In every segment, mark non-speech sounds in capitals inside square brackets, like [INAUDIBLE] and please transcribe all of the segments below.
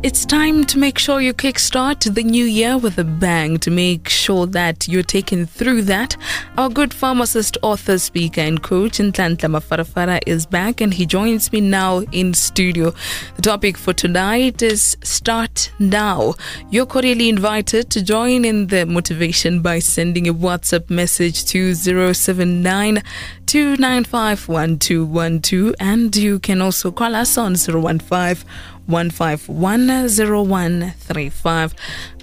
It's time to make sure you kickstart the new year with a bang to make sure that you're taken through that. Our good pharmacist, author, speaker, and coach, Nhlanhla Mafarafara, is back and he joins me now in studio. The topic for tonight is Start Now. You're cordially invited to join in the motivation by sending a WhatsApp message to 079 295 1212 and you can also call us on 015 1510135.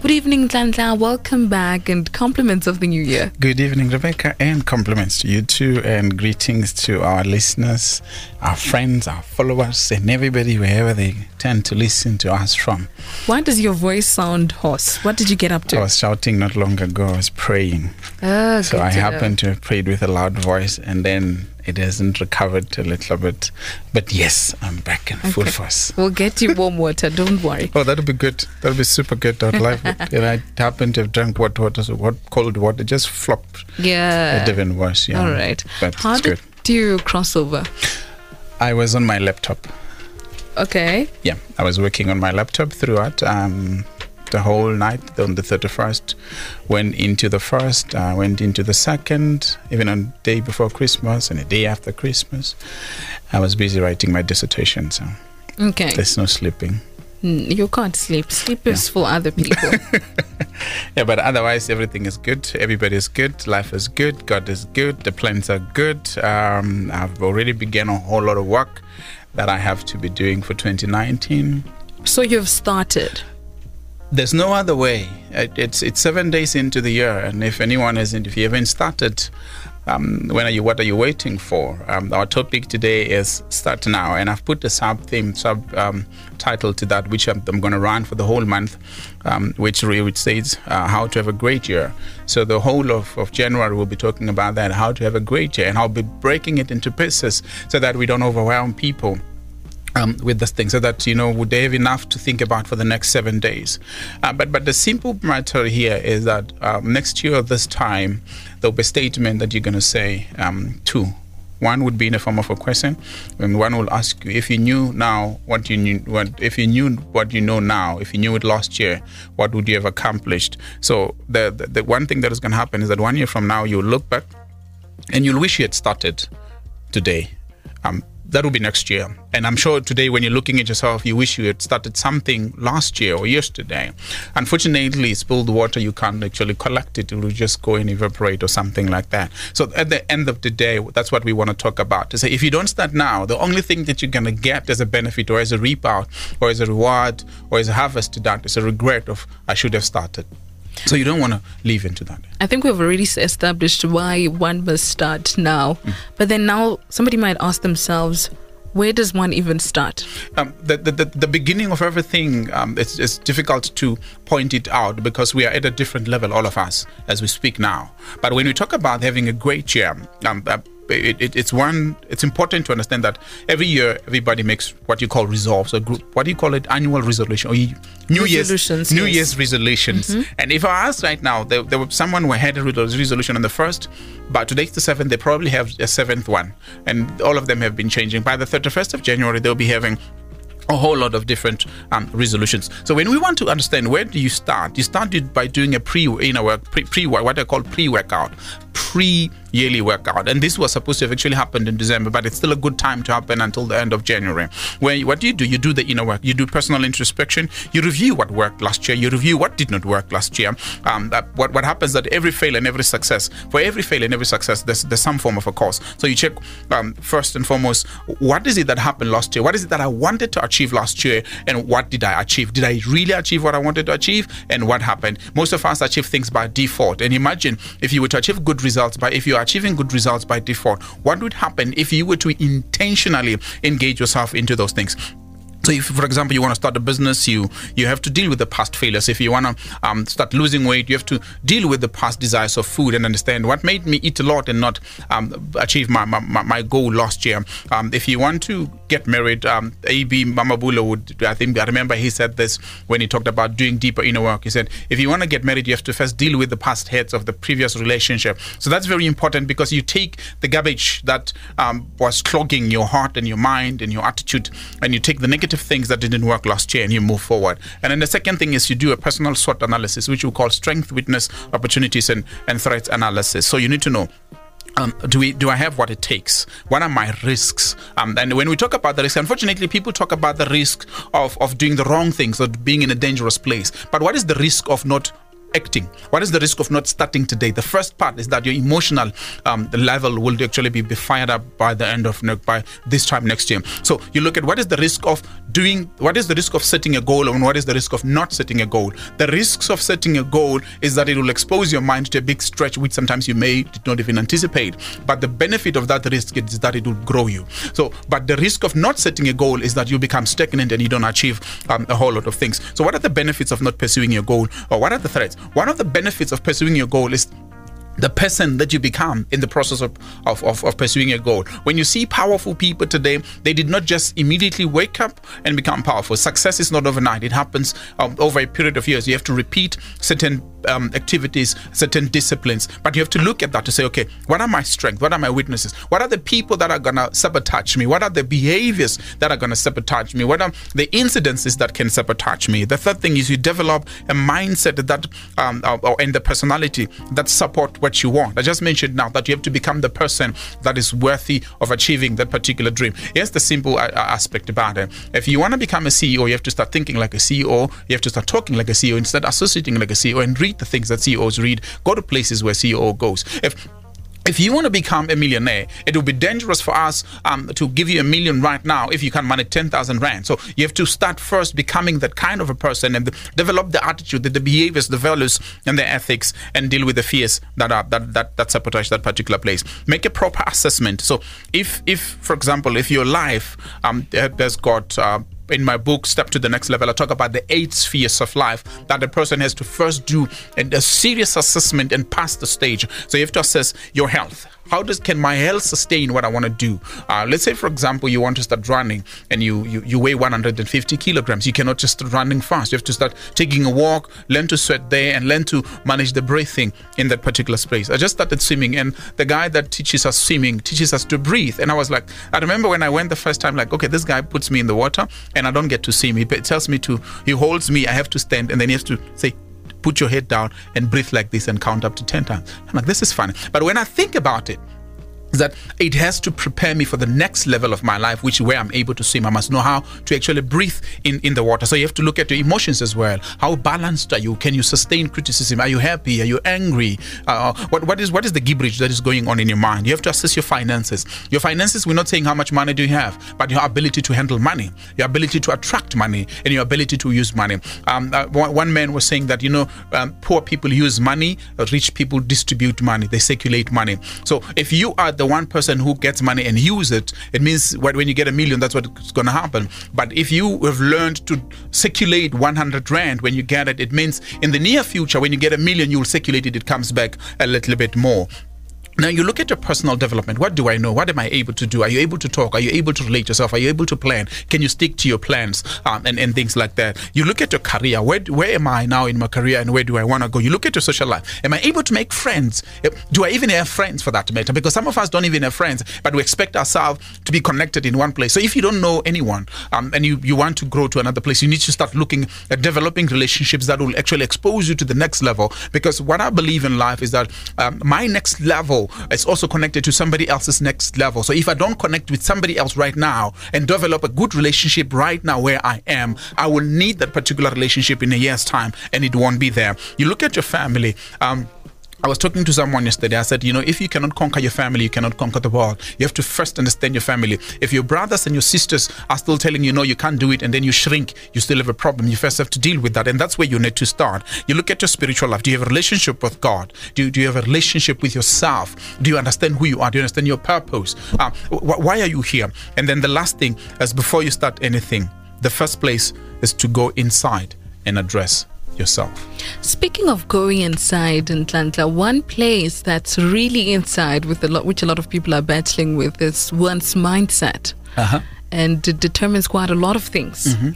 Good evening, Nhlanhla. Welcome back and compliments of the new year. Good evening, Rebecca, and compliments to you too, and greetings to our listeners, our friends, our followers, and everybody wherever they tend to listen to us from. Why does your voice sound hoarse? What did you get up to? I was shouting not long ago, I was praying. Oh, So I happened to have prayed with a loud voice, and then it hasn't recovered a little bit. But yes, I'm back in full force. We'll get you warm water, don't worry. Oh, that'll be good. That'll be super good. I'd like it. [LAUGHS] And I happened to have drank what water, so what cold water just flopped. Yeah. It even worse. Yeah. All right. But How it's did good. you cross over? I was on my laptop. Okay. Yeah, I was working on my laptop throughout um, the whole night on the 31st. Went into the first, uh, went into the second, even on the day before Christmas and the day after Christmas. I was busy writing my dissertation, so Okay. there's no sleeping. Mm, You can't sleep. Sleep is for other people. [LAUGHS] Yeah, but otherwise everything is good. Everybody is good. Life is good. God is good. The plans are good. Um, I've already begun a whole lot of work that I have to be doing for 2019. so you've started. There's no other way. It's it's seven days into the year, and if anyone hasn't, if you haven't started, um, when are you? What are you waiting for? Um, our topic today is start now, and I've put a sub theme, sub um, title to that, which I'm, I'm going to run for the whole month, um, which which says uh, how to have a great year. So the whole of, of January we'll be talking about that, how to have a great year, and I'll be breaking it into pieces so that we don't overwhelm people um, with this thing so that you know would they have enough to think about for the next seven days? Uh, but but the simple matter here is that um, next year at this time there'll be a statement that you're going to say um, two. One would be in the form of a question and one will ask you if you knew now what you knew what if you knew what you know now if you knew it last year what would you have accomplished? So the the, the one thing that is going to happen is that one year from now you'll look back and you'll wish you had started today. Um, that will be next year. And I'm sure today, when you're looking at yourself, you wish you had started something last year or yesterday. Unfortunately, spilled water, you can't actually collect it. It will just go and evaporate or something like that. So at the end of the day, that's what we want to talk about. To say, if you don't start now, the only thing that you're going to get as a benefit or as a reap out or as a reward or as a harvest to that is a regret of, I should have started. So you don't want to leave into that. I think we've already established why one must start now. But then now somebody might ask themselves, where does one even start? um, the, the, the, the beginning of everything, um, it's, it's difficult to point it out because we are at a different level, all of us, as we speak now. But when we talk about having a great year, um, uh, it, it, it's one. It's important to understand that every year everybody makes what you call resolves or group. What do you call it? Annual resolution or New Year's Resolutions, New. Year's resolutions. And if I ask right now, there, there was someone who had a resolution on the first, but today's the seventh. They probably have a seventh one, and all of them have been changing. By the thirty first of January, they'll be having a whole lot of different um, resolutions. So when we want to understand where do you start, you start it by doing a pre, you know, a pre, pre what I call pre-workout, pre-yearly workout, and this was supposed to have actually happened in December, but it's still a good time to happen until the end of January. Where what do you do? You do the inner work, you do personal introspection, you review what worked last year, you review what did not work last year. Um, that, what what happens that every fail and every success, for every fail and every success, there's there's some form of a cause. So you check um, first and foremost, what is it that happened last year? What is it that I wanted to achieve last year, and what did I achieve? Did I really achieve what I wanted to achieve, and what happened? Most of us achieve things by default. And imagine if you were to achieve good results by if you are achieving good results by default, what would happen if you were to intentionally engage yourself into those things? So, if, for example, you want to start a business, you you have to deal with the past failures. If you want to um, start losing weight, you have to deal with the past desires of food and understand what made me eat a lot and not um, achieve my, my, my goal last year. Um, if you want to get married, um, AB Mamabula would, I think, I remember he said this when he talked about doing deeper inner work. He said, if you want to get married, you have to first deal with the past hurts of the previous relationship. So that's very important because you take the garbage that um, was clogging your heart and your mind and your attitude, and you take the negative things that didn't work last year and you move forward. And then the second thing is you do a personal SWOT analysis, which we call strength, weakness, opportunities, and, and threats analysis. So you need to know um, do we do I have what it takes? What are my risks? Um, and when we talk about the risk, unfortunately, people talk about the risk of, of doing the wrong things or being in a dangerous place. But what is the risk of not acting? What is the risk of not starting today? The first part is that your emotional um, level will actually be, be fired up by the end of by this time next year. So you look at what is the risk of doing, what is the risk of setting a goal, and what is the risk of not setting a goal. The risks of setting a goal is that it will expose your mind to a big stretch, which sometimes you may not even anticipate. But the benefit of that risk is that it will grow you. So, but the risk of not setting a goal is that you become stagnant and you don't achieve um, a whole lot of things. So, what are the benefits of not pursuing your goal, or what are the threats? One of the benefits of pursuing your goal is the person that you become in the process of, of, of, of, pursuing a goal. When you see powerful people today, they did not just immediately wake up and become powerful. Success is not overnight, it happens um, over a period of years. You have to repeat certain um, activities, certain disciplines, but you have to look at that to say, okay, what are my strengths? What are my weaknesses? What are the people that are going to sabotage me? What are the behaviors that are going to sabotage me? What are the incidences that can sabotage me? The third thing is you develop a mindset that, um, or, and the personality that support what you want. I just mentioned now that you have to become the person that is worthy of achieving that particular dream. Here's the simple uh, aspect about it. If you want to become a CEO, you have to start thinking like a CEO. You have to start talking like a CEO instead associating like a CEO and read the things that CEOs read. Go to places where CEO goes. If if you want to become a millionaire, it will be dangerous for us um, to give you a million right now if you can manage 10,000 Rand. So you have to start first becoming that kind of a person and develop the attitude, the, the, behaviors, the values, and the ethics, and deal with the fears that are that, that, that sabotage that particular place. Make a proper assessment. So if, if for example, if your life um, has got uh, in my book step to the next level i talk about the eight spheres of life that a person has to first do a serious assessment and pass the stage. So you have to assess your health how does can my health sustain what I want to do? Uh, let's say, for example, you want to start running and you, you you weigh 150 kilograms. You cannot just start running fast. You have to start taking a walk, learn to sweat there, and learn to manage the breathing in that particular space. I just started swimming, and the guy that teaches us swimming teaches us to breathe. And I was like, I remember when I went the first time, like, okay, this guy puts me in the water, and I don't get to swim. He tells me to, he holds me, I have to stand, and then he has to say, put your head down and breathe like this and count up to 10 times. I'm like, this is funny. But when I think about it, that it has to prepare me for the next level of my life, which where I'm able to swim. I must know how to actually breathe in, in the water. So you have to look at your emotions as well. How balanced are you? Can you sustain criticism? Are you happy? Are you angry? Uh, what what is what is the gibberish that is going on in your mind? You have to assess your finances. Your finances. We're not saying how much money do you have, but your ability to handle money, your ability to attract money, and your ability to use money. Um, uh, one man was saying that you know um, poor people use money, rich people distribute money, they circulate money. So if you are the the one person who gets money and use it, it means when you get a million, that's what's going to happen. But if you have learned to circulate 100 rand when you get it, it means in the near future, when you get a million, you'll circulate it, it comes back a little bit more. Now you look at your personal development. What do I know? What am I able to do? Are you able to talk? Are you able to relate yourself? Are you able to plan? Can you stick to your plans um, and, and things like that? You look at your career. Where, where am I now in my career and where do I want to go? You look at your social life. Am I able to make friends? Do I even have friends for that matter? Because some of us don't even have friends, but we expect ourselves to be connected in one place. So if you don't know anyone um, and you, you want to grow to another place, you need to start looking at developing relationships that will actually expose you to the next level. Because what I believe in life is that um, my next level it's also connected to somebody else's next level. So if I don't connect with somebody else right now and develop a good relationship right now where I am, I will need that particular relationship in a year's time and it won't be there. You look at your family. Um, I was talking to someone yesterday. I said, you know, if you cannot conquer your family, you cannot conquer the world. You have to first understand your family. If your brothers and your sisters are still telling you, no, you can't do it, and then you shrink, you still have a problem. You first have to deal with that. And that's where you need to start. You look at your spiritual life. Do you have a relationship with God? Do do you have a relationship with yourself? Do you understand who you are? Do you understand your purpose? Uh, wh- why are you here? And then the last thing is before you start anything, the first place is to go inside and address yourself. Speaking of going inside Nhlanhla, one place that's really inside with a lot, which a lot of people are battling with, is one's mindset, uh-huh. and it determines quite a lot of things. Mm-hmm.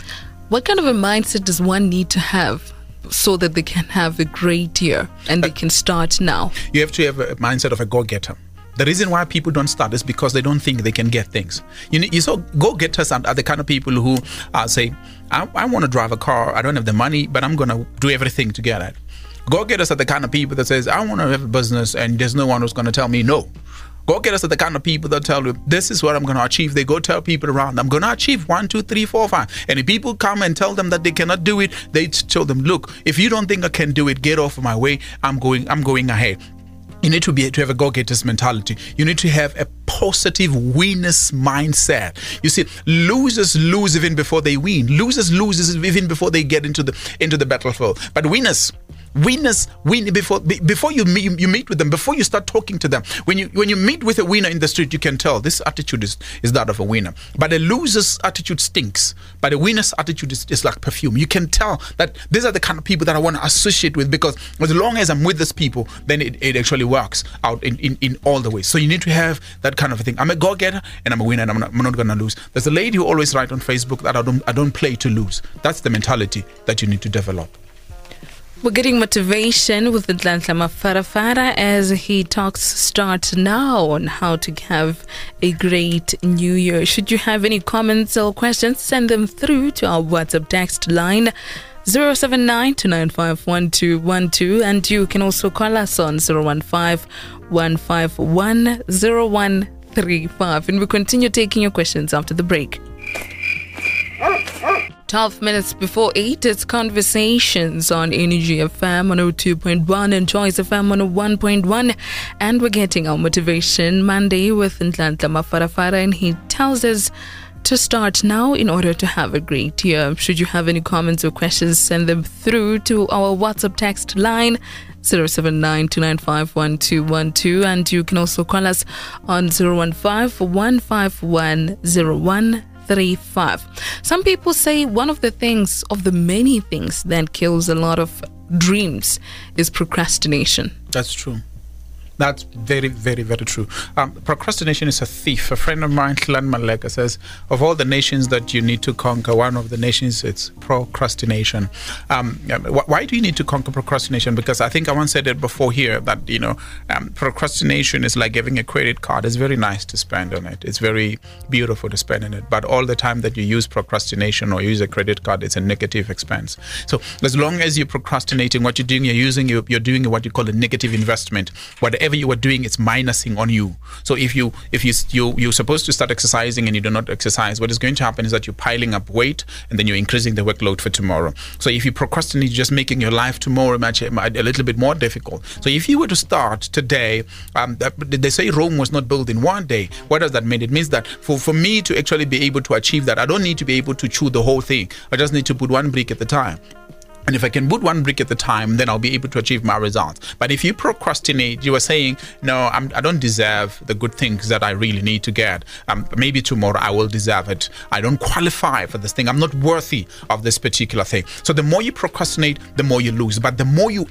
What kind of a mindset does one need to have? So that they can have a great year and they uh, can start now. You have to have a mindset of a go getter The reason why people don't start is because they don't think they can get things. You, you so go getters are the kind of people who uh, say, I, I want to drive a car. I don't have the money, but I'm going to do everything to get it. Go getters are the kind of people that says, I want to have a business and there's no one who's going to tell me no. Go getters are the kind of people that tell you, this is what I'm going to achieve. They go tell people around, I'm going to achieve one, two, three, four, five. And if people come and tell them that they cannot do it, they tell them, look, if you don't think I can do it, get off of my way. I'm going, I'm going ahead. You need to be to have a go-getters mentality. You need to have a positive winners mindset. You see, losers lose even before they win. Losers lose even before they get into the into the battlefield. But winners winners win before before you meet, you meet with them before you start talking to them. When you when you meet with a winner in the street you can tell this attitude is, is that of a winner. But a loser's attitude stinks. But a winner's attitude is, is like perfume. You can tell that these are the kind of people that i want to associate with because as long as i'm with these people then it, it actually works out in, in, in all the ways. So you need to have that kind of a thing. I'm a go-getter and i'm a winner and i'm not, I'm not gonna lose. There's a lady who always write on facebook that i don't i don't play to lose. That's the mentality that you need to develop we're getting motivation with Nhlanhla Mafarafara as he talks start now on how to have a great new year. Should you have any comments or questions, send them through to our WhatsApp text line 079 and you can also call us on 015 and we continue taking your questions after the break. 12 minutes before 8, it's Conversations on Energy FM on 02.1 and Choice FM on 1.1. And we're getting our Motivation Monday with Nhlanhla Mafarafara, and he tells us to start now in order to have a great year. Should you have any comments or questions, send them through to our WhatsApp text line 79 and you can also call us on 015 151 35. Some people say one of the things, of the many things that kills a lot of dreams, is procrastination. That's true. That's very, very, very true. Um, procrastination is a thief. A friend of mine, Clan Maleka, says, of all the nations that you need to conquer, one of the nations it's procrastination. Um, why do you need to conquer procrastination? Because I think I once said it before here that you know um, procrastination is like having a credit card. It's very nice to spend on it. It's very beautiful to spend on it. But all the time that you use procrastination or use a credit card, it's a negative expense. So as long as you're procrastinating, what you're doing, you're using, you're, you're doing what you call a negative investment. Whatever whatever you are doing, it's minusing on you. So if you if you you you're supposed to start exercising and you do not exercise, what is going to happen is that you're piling up weight and then you're increasing the workload for tomorrow. So if you procrastinate, you're just making your life tomorrow much a little bit more difficult. So if you were to start today, um, they say Rome was not built in one day. What does that mean? It means that for for me to actually be able to achieve that, I don't need to be able to chew the whole thing. I just need to put one brick at a time. And if I can put one brick at the time, then I'll be able to achieve my results. But if you procrastinate, you are saying, no, I'm, I do not deserve the good things that I really need to get. Um, maybe tomorrow I will deserve it. I don't qualify for this thing. I'm not worthy of this particular thing. So the more you procrastinate, the more you lose. But the more you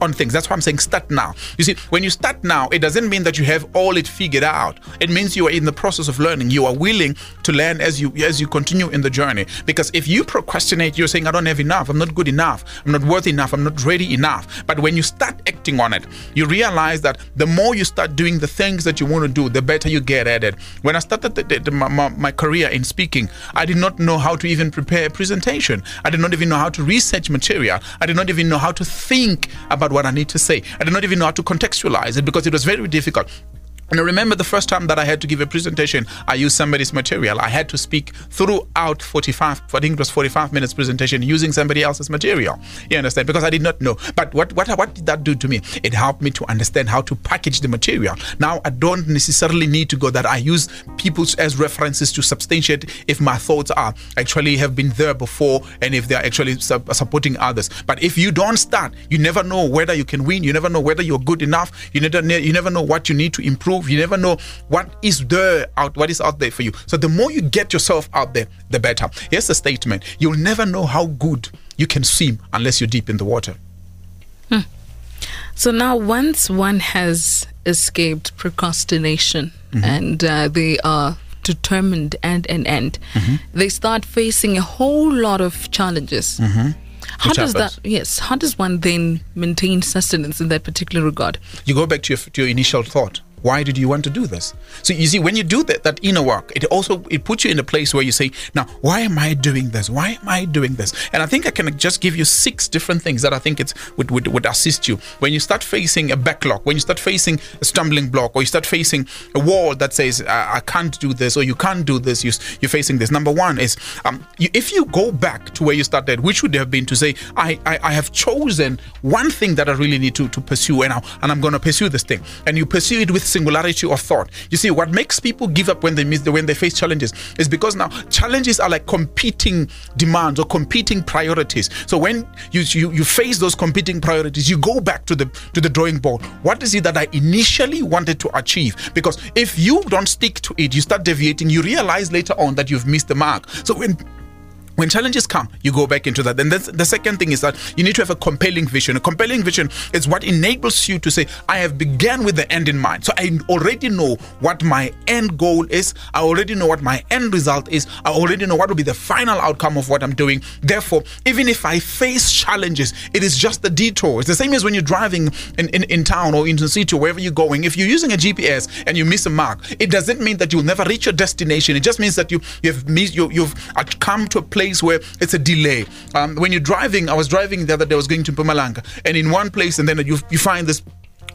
on things. That's why I'm saying start now. You see, when you start now, it doesn't mean that you have all it figured out. It means you are in the process of learning. You are willing to learn as you as you continue in the journey. Because if you procrastinate, you're saying, I don't have enough, I'm not good enough, I'm not worthy enough, I'm not ready enough. But when you start acting on it, you realize that the more you start doing the things that you want to do, the better you get at it. When I started the, the, the, my, my career in speaking, I did not know how to even prepare a presentation. I did not even know how to research material. I did not even know how to think about what I need to say. I did not even know how to contextualize it because it was very difficult. And I remember the first time that I had to give a presentation, I used somebody's material. I had to speak throughout 45, I think it was 45 minutes presentation using somebody else's material. You understand? Because I did not know. But what, what, what did that do to me? It helped me to understand how to package the material. Now I don't necessarily need to go that I use people as references to substantiate if my thoughts are actually have been there before and if they're actually supporting others. But if you don't start, you never know whether you can win. You never know whether you're good enough. You never, you never know what you need to improve you never know what is there out, what is out there for you. So the more you get yourself out there, the better. Here's the statement: You'll never know how good you can swim unless you're deep in the water. Hmm. So now, once one has escaped procrastination mm-hmm. and uh, they are determined and and and mm-hmm. they start facing a whole lot of challenges. Mm-hmm. How does happens. that? Yes. How does one then maintain sustenance in that particular regard? You go back to your, to your initial thought why did you want to do this? So you see when you do that, that inner work it also it puts you in a place where you say now why am i doing this? Why am i doing this? And i think i can just give you six different things that i think it's would, would, would assist you. When you start facing a backlog when you start facing a stumbling block or you start facing a wall that says i, I can't do this or you can't do this you, you're facing this. Number one is um, you, if you go back to where you started which would have been to say i i, I have chosen one thing that i really need to, to pursue and, I, and i'm going to pursue this thing. And you pursue it with singularity of thought. You see, what makes people give up when they miss when they face challenges is because now challenges are like competing demands or competing priorities. So when you you, you face those competing priorities, you go back to the to the drawing board. What is it that I initially wanted to achieve? Because if you don't stick to it, you start deviating. You realize later on that you've missed the mark. So when when challenges come, you go back into that. And then the second thing is that you need to have a compelling vision. A compelling vision is what enables you to say, I have began with the end in mind. So I already know what my end goal is. I already know what my end result is. I already know what will be the final outcome of what I'm doing. Therefore, even if I face challenges, it is just the detour. It's the same as when you're driving in, in, in town or in the city or wherever you're going. If you're using a GPS and you miss a mark, it doesn't mean that you'll never reach your destination. It just means that you, you've missed, you, you've come to a place place where it's a delay. Um, when you're driving, I was driving the other day, I was going to Mpumalanga, and in one place, and then you, you find this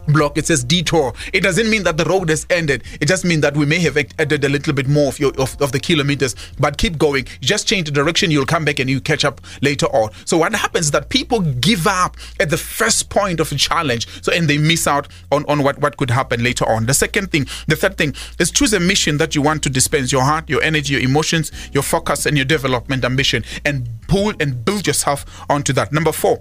block. It says detour. It doesn't mean that the road has ended. It just means that we may have added a little bit more of your of, of the kilometers. But keep going. Just change the direction. You'll come back and you catch up later on. So what happens is that people give up at the first point of a challenge. So and they miss out on on what what could happen later on. The second thing the third thing is choose a mission that you want to dispense your heart your energy your emotions your focus and your development ambition and pull and build yourself onto that. Number four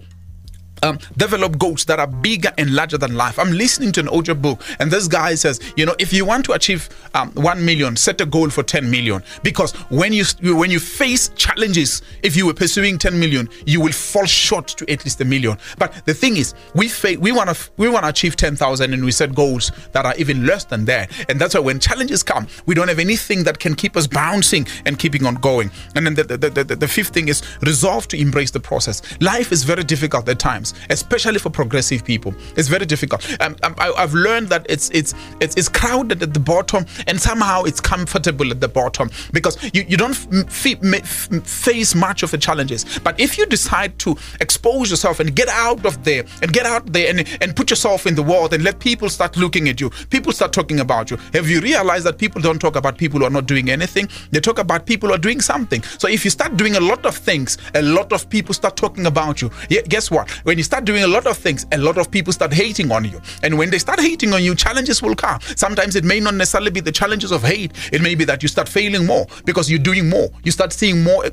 um, develop goals that are bigger and larger than life. I'm listening to an audio book, and this guy says, you know, if you want to achieve um, one million, set a goal for 10 million. Because when you when you face challenges, if you were pursuing 10 million, you will fall short to at least a million. But the thing is, we fa- we want to we want to achieve 10,000, and we set goals that are even less than that. And that's why when challenges come, we don't have anything that can keep us bouncing and keeping on going. And then the the, the, the, the fifth thing is resolve to embrace the process. Life is very difficult at times especially for progressive people. It's very difficult. Um, um I, have learned that it's it's it's it's crowded at the bottom, and somehow it's comfortable at the bottom because you, you don't face much of the challenges. But if you decide to expose yourself and get out of there and get out there and, and put yourself in the world and let people start looking at you, people start talking about you. Have you realized that people don't talk about people who are not doing anything? They talk about people who are doing something. So if you start doing a lot of things, a lot of people start talking about you. Yeah, guess what? When you start doing a lot of things, a lot of people start hating on you. And when they start hating on you, challenges will come. Sometimes it may not necessarily be the challenges of hate, it may be that you start failing more because you're doing more. You start seeing more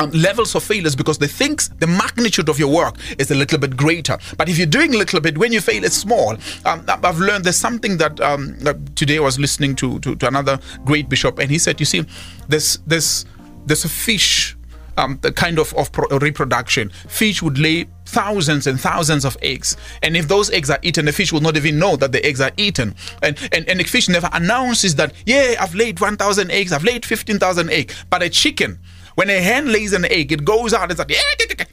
um, levels of failures because the things, the magnitude of your work is a little bit greater. But if you're doing a little bit, when you fail, it's small. Um, I've learned there's something that, um, that today I was listening to, to, to another great bishop, and he said, "You see, there's there's there's a fish um, the kind of, of pro- reproduction. Fish would lay thousands and thousands of eggs. And if those eggs are eaten, the fish will not even know that the eggs are eaten. And, and, and the fish never announces that, yeah, I've laid 1,000 eggs, I've laid 15,000 eggs. But a chicken, when a hen lays an egg, it goes out and says, yeah,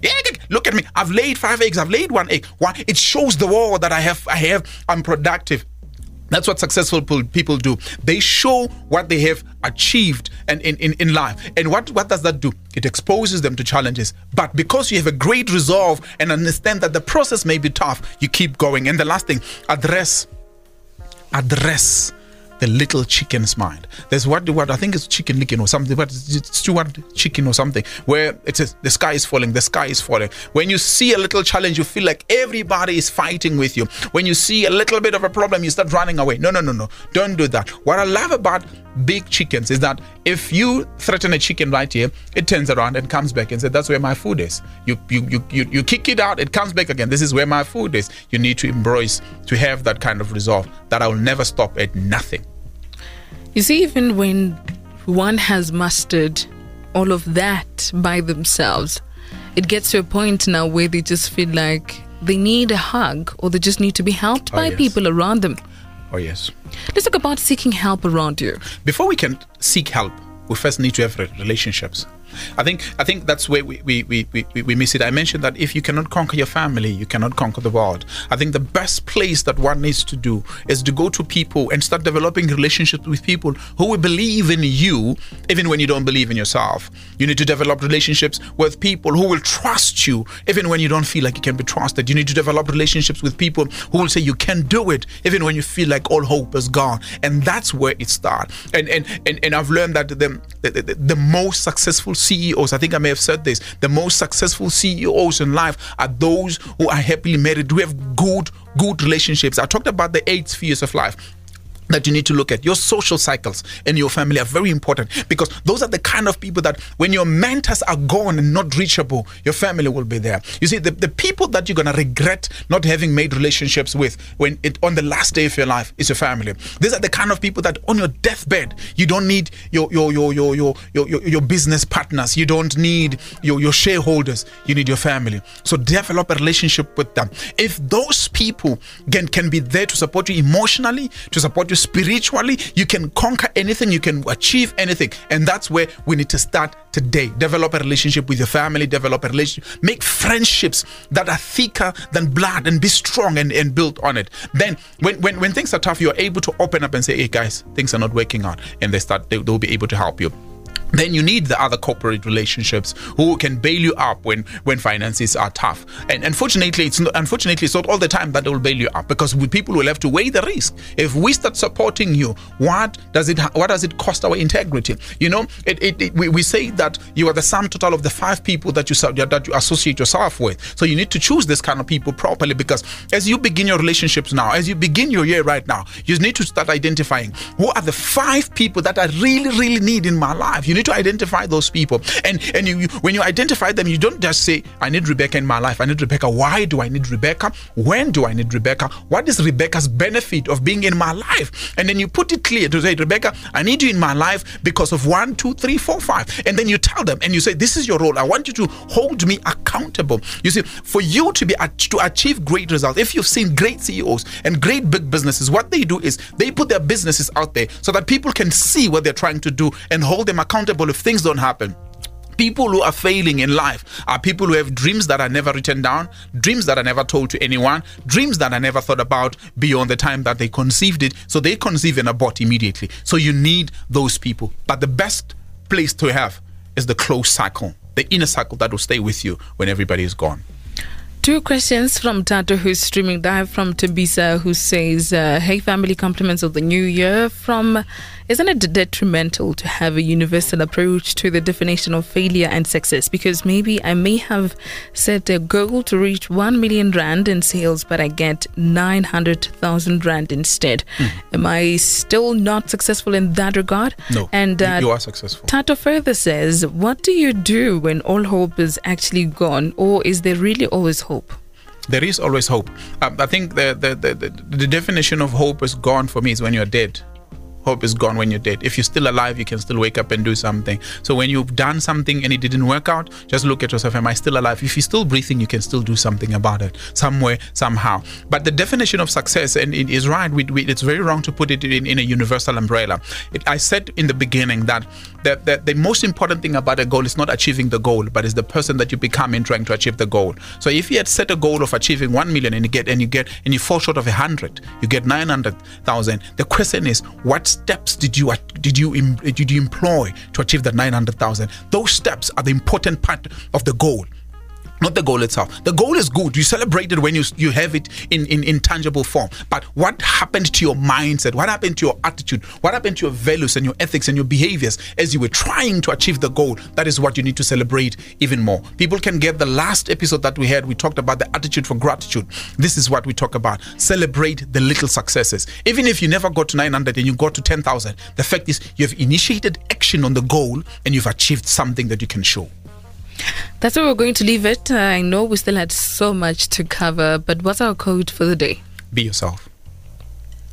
yeah, look at me, I've laid five eggs, I've laid one egg. Why? It shows the world that I have, I have, I'm productive. That's what successful people do. They show what they have achieved and in, in, in life. And what, what does that do? It exposes them to challenges. But because you have a great resolve and understand that the process may be tough, you keep going. And the last thing, address, address the little chicken's mind. There's what what I think it's Chicken Licken or something, but it's Stuart chicken or something, where it says the sky is falling, the sky is falling. When you see a little challenge, you feel like everybody is fighting with you. When you see a little bit of a problem, you start running away. No, no, no, no. Don't do that. What I love about big chickens is that if you threaten a chicken right here, it turns around and comes back and says, That's where my food is. You you you you, you kick it out, it comes back again. This is where my food is. You need to embrace to have that kind of resolve that I will never stop at nothing. You see, even when one has mastered all of that by themselves, it gets to a point now where they just feel like they need a hug or they just need to be helped oh, by yes. people around them. Oh, yes. Let's talk about seeking help around you. Before we can seek help, we first need to have relationships. I think I think that's where we, we, we, we, we miss it. I mentioned that if you cannot conquer your family, you cannot conquer the world. I think the best place that one needs to do is to go to people and start developing relationships with people who will believe in you even when you don't believe in yourself. You need to develop relationships with people who will trust you even when you don't feel like you can be trusted. You need to develop relationships with people who will say you can do it even when you feel like all hope is gone. And that's where it starts. And and and, and I've learned that the, the, the, the most successful CEOs, I think I may have said this, the most successful CEOs in life are those who are happily married, who have good, good relationships. I talked about the eight spheres of life that you need to look at. Your social cycles and your family are very important because those are the kind of people that when your mentors are gone and not reachable, your family will be there. You see, the, the people that you're gonna regret not having made relationships with when it on the last day of your life is your family. These are the kind of people that on your deathbed, you don't need your your your your your your, your, your business partners, you don't need your, your shareholders, you need your family. So develop a relationship with them. If those people can, can be there to support you emotionally, to support you spiritually, you can conquer anything, you can achieve anything. And that's where we need to start today. Develop a relationship with your family, develop a relationship, make friendships that are thicker than blood and be strong and, and build on it. Then when, when when things are tough, you're able to open up and say, Hey guys, things are not working out, and they start they, they'll be able to help you then you need the other corporate relationships who can bail you up when when finances are tough. And unfortunately it's not unfortunately it's not all the time that they will bail you up because we, people will have to weigh the risk. If we start supporting you what does it what does it cost our integrity? You know it, it, it we, we say that you are the sum total of the five people that you that you associate yourself with. So you need to choose this kind of people properly because as you begin your relationships now as you begin your year right now you need to start identifying who are the five people that I really really need in my life. You need to identify those people. And and you, you, when you identify them you don't just say i need rebecca in my life. I need rebecca. Why do i need rebecca? When do i need rebecca? What is rebecca's benefit of being in my life? And then you put it clear to say rebecca i need you in my life because of one two three four five. And then you tell them and you say this is your role. I want you to hold me accountable. You see for you to be uh, to achieve great results if you've seen great ceos and great big businesses what they do is they put their businesses out there so that people can see what they're trying to do and hold them accountable if things don't happen. People who are failing in life are people who have dreams that are never written down, dreams that are never told to anyone, dreams that are never thought about beyond the time that they conceived it. So they conceive and abort immediately. So you need those people. But the best place to have is the close circle, the inner circle that will stay with you when everybody is gone. Two questions from Tato, who's streaming live from Tabisa, who says, uh, Hey, family compliments of the new year. From, isn't it detrimental to have a universal approach to the definition of failure and success? Because maybe I may have set a goal to reach 1 million Rand in sales, but I get 900,000 Rand instead. Mm. Am I still not successful in that regard? No. And uh, you are successful. Tato further says, What do you do when all hope is actually gone? Or is there really always hope? There is always hope. Um, I think the, the, the, the definition of hope is gone for me is when you're dead hope is gone when you're dead. If you're still alive, you can still wake up and do something. So when you've done something and it didn't work out, just look at yourself. Am I still alive? If you're still breathing, you can still do something about it somewhere, somehow. But the definition of success, and it is right, we, we, it's very wrong to put it in, in a universal umbrella. It, I said in the beginning that the, the, the most important thing about a goal is not achieving the goal, but is the person that you become in trying to achieve the goal. So if you had set a goal of achieving 1 million and you get and you get and you fall short of 100, you get 900,000. The question is what steps did you did you did you employ to achieve that 900,000? Those steps are the important part of the goal not the goal itself. The goal is good. You celebrate it when you you have it in, in, in tangible form. But what happened to your mindset? What happened to your attitude? What happened to your values and your ethics and your behaviors as you were trying to achieve the goal? That is what you need to celebrate even more. People can get the last episode that we had. We talked about the attitude for gratitude. This is what we talk about. Celebrate the little successes. Even if you never got to 900 and you got to 10,000, the fact is you have initiated action on the goal and you've achieved something that you can show. That's where we're going to leave it. I know we still had so much to cover, but what's our code for the day? Be yourself.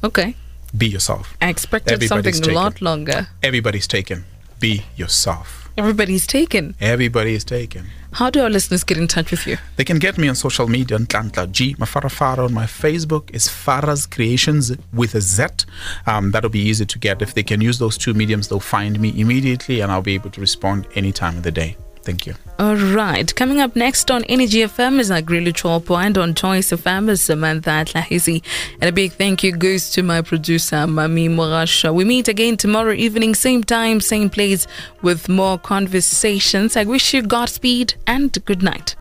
Okay. Be yourself. I expected Everybody's something taken. a lot longer. Everybody's taken. Be yourself. Everybody's taken. Everybody is taken. How do our listeners get in touch with you? They can get me on social media on Tlantla G on my Facebook is Farah's Creations with a Z. Um, that'll be easy to get. If they can use those two mediums, they'll find me immediately and I'll be able to respond any time of the day. Thank you. All right. Coming up next on Energy FM is Agrili Chopo and on Choice FM is Samantha Tlahizi. And a big thank you goes to my producer, Mami Morasha. We meet again tomorrow evening, same time, same place, with more conversations. I wish you Godspeed and good night.